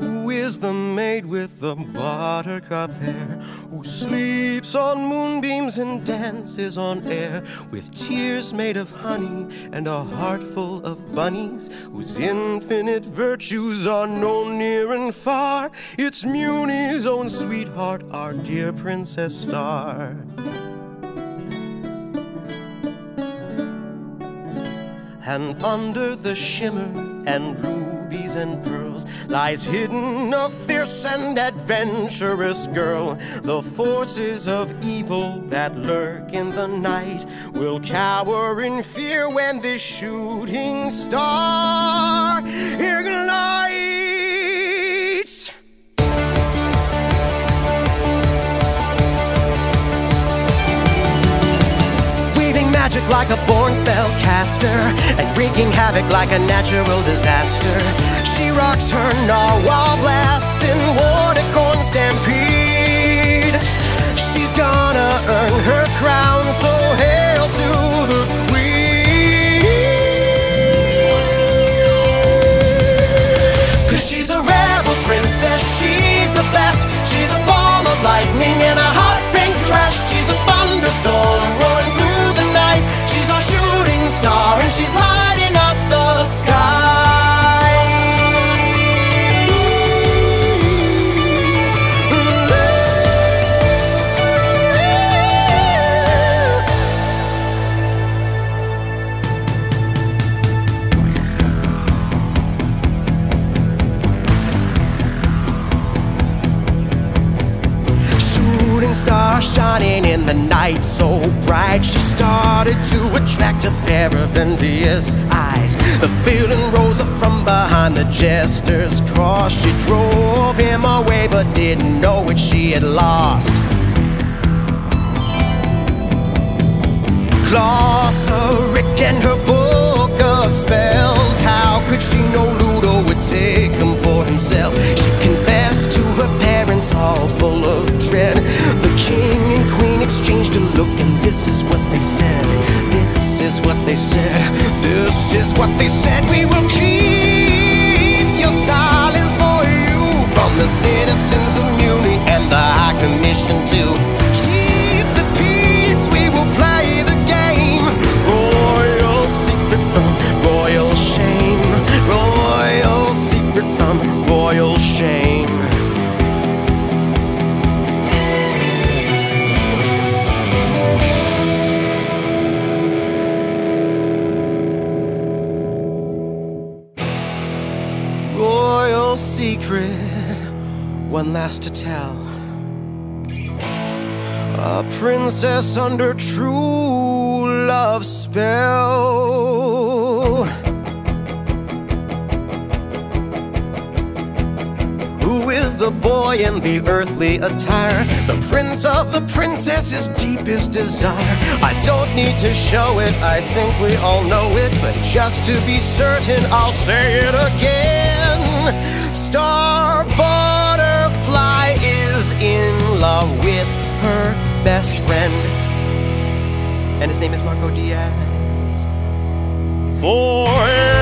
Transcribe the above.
Who is the maid with the buttercup hair who sleeps on moonbeams and dances on air with tears made of honey and a heart full of bunnies whose infinite virtues are known near and far? It's Mewni's own sweetheart, our dear Princess Star. And under the shimmer and rubies and pearls lies hidden a fierce and adventurous girl. The forces of evil that lurk in the night will cower in fear when this shooting star magic like a born spellcaster and wreaking havoc like a natural disaster. She rocks her narwhal shining in the night. So bright She started to attract a pair of envious eyes. The feeling rose up from behind the jester's cross. She drove him away but didn't know what she had lost. Glossaryck and her book of spells. How could she know Ludo would take him for himself? What they said We will keep your silence for you. From the citizens of Mewni and the High Commission too To keep the peace we will play the game. Royal secret from royal shame. Royal secret from royal shame secret, one last to tell. A princess under true love spell. Who is the boy in the earthly attire? The prince of the princess's deepest desire. I don't need to show it, I think we all know it. But just to be certain, I'll say it again. Star Butterfly is in love with her best friend. And his name is Marco Diaz. Forever.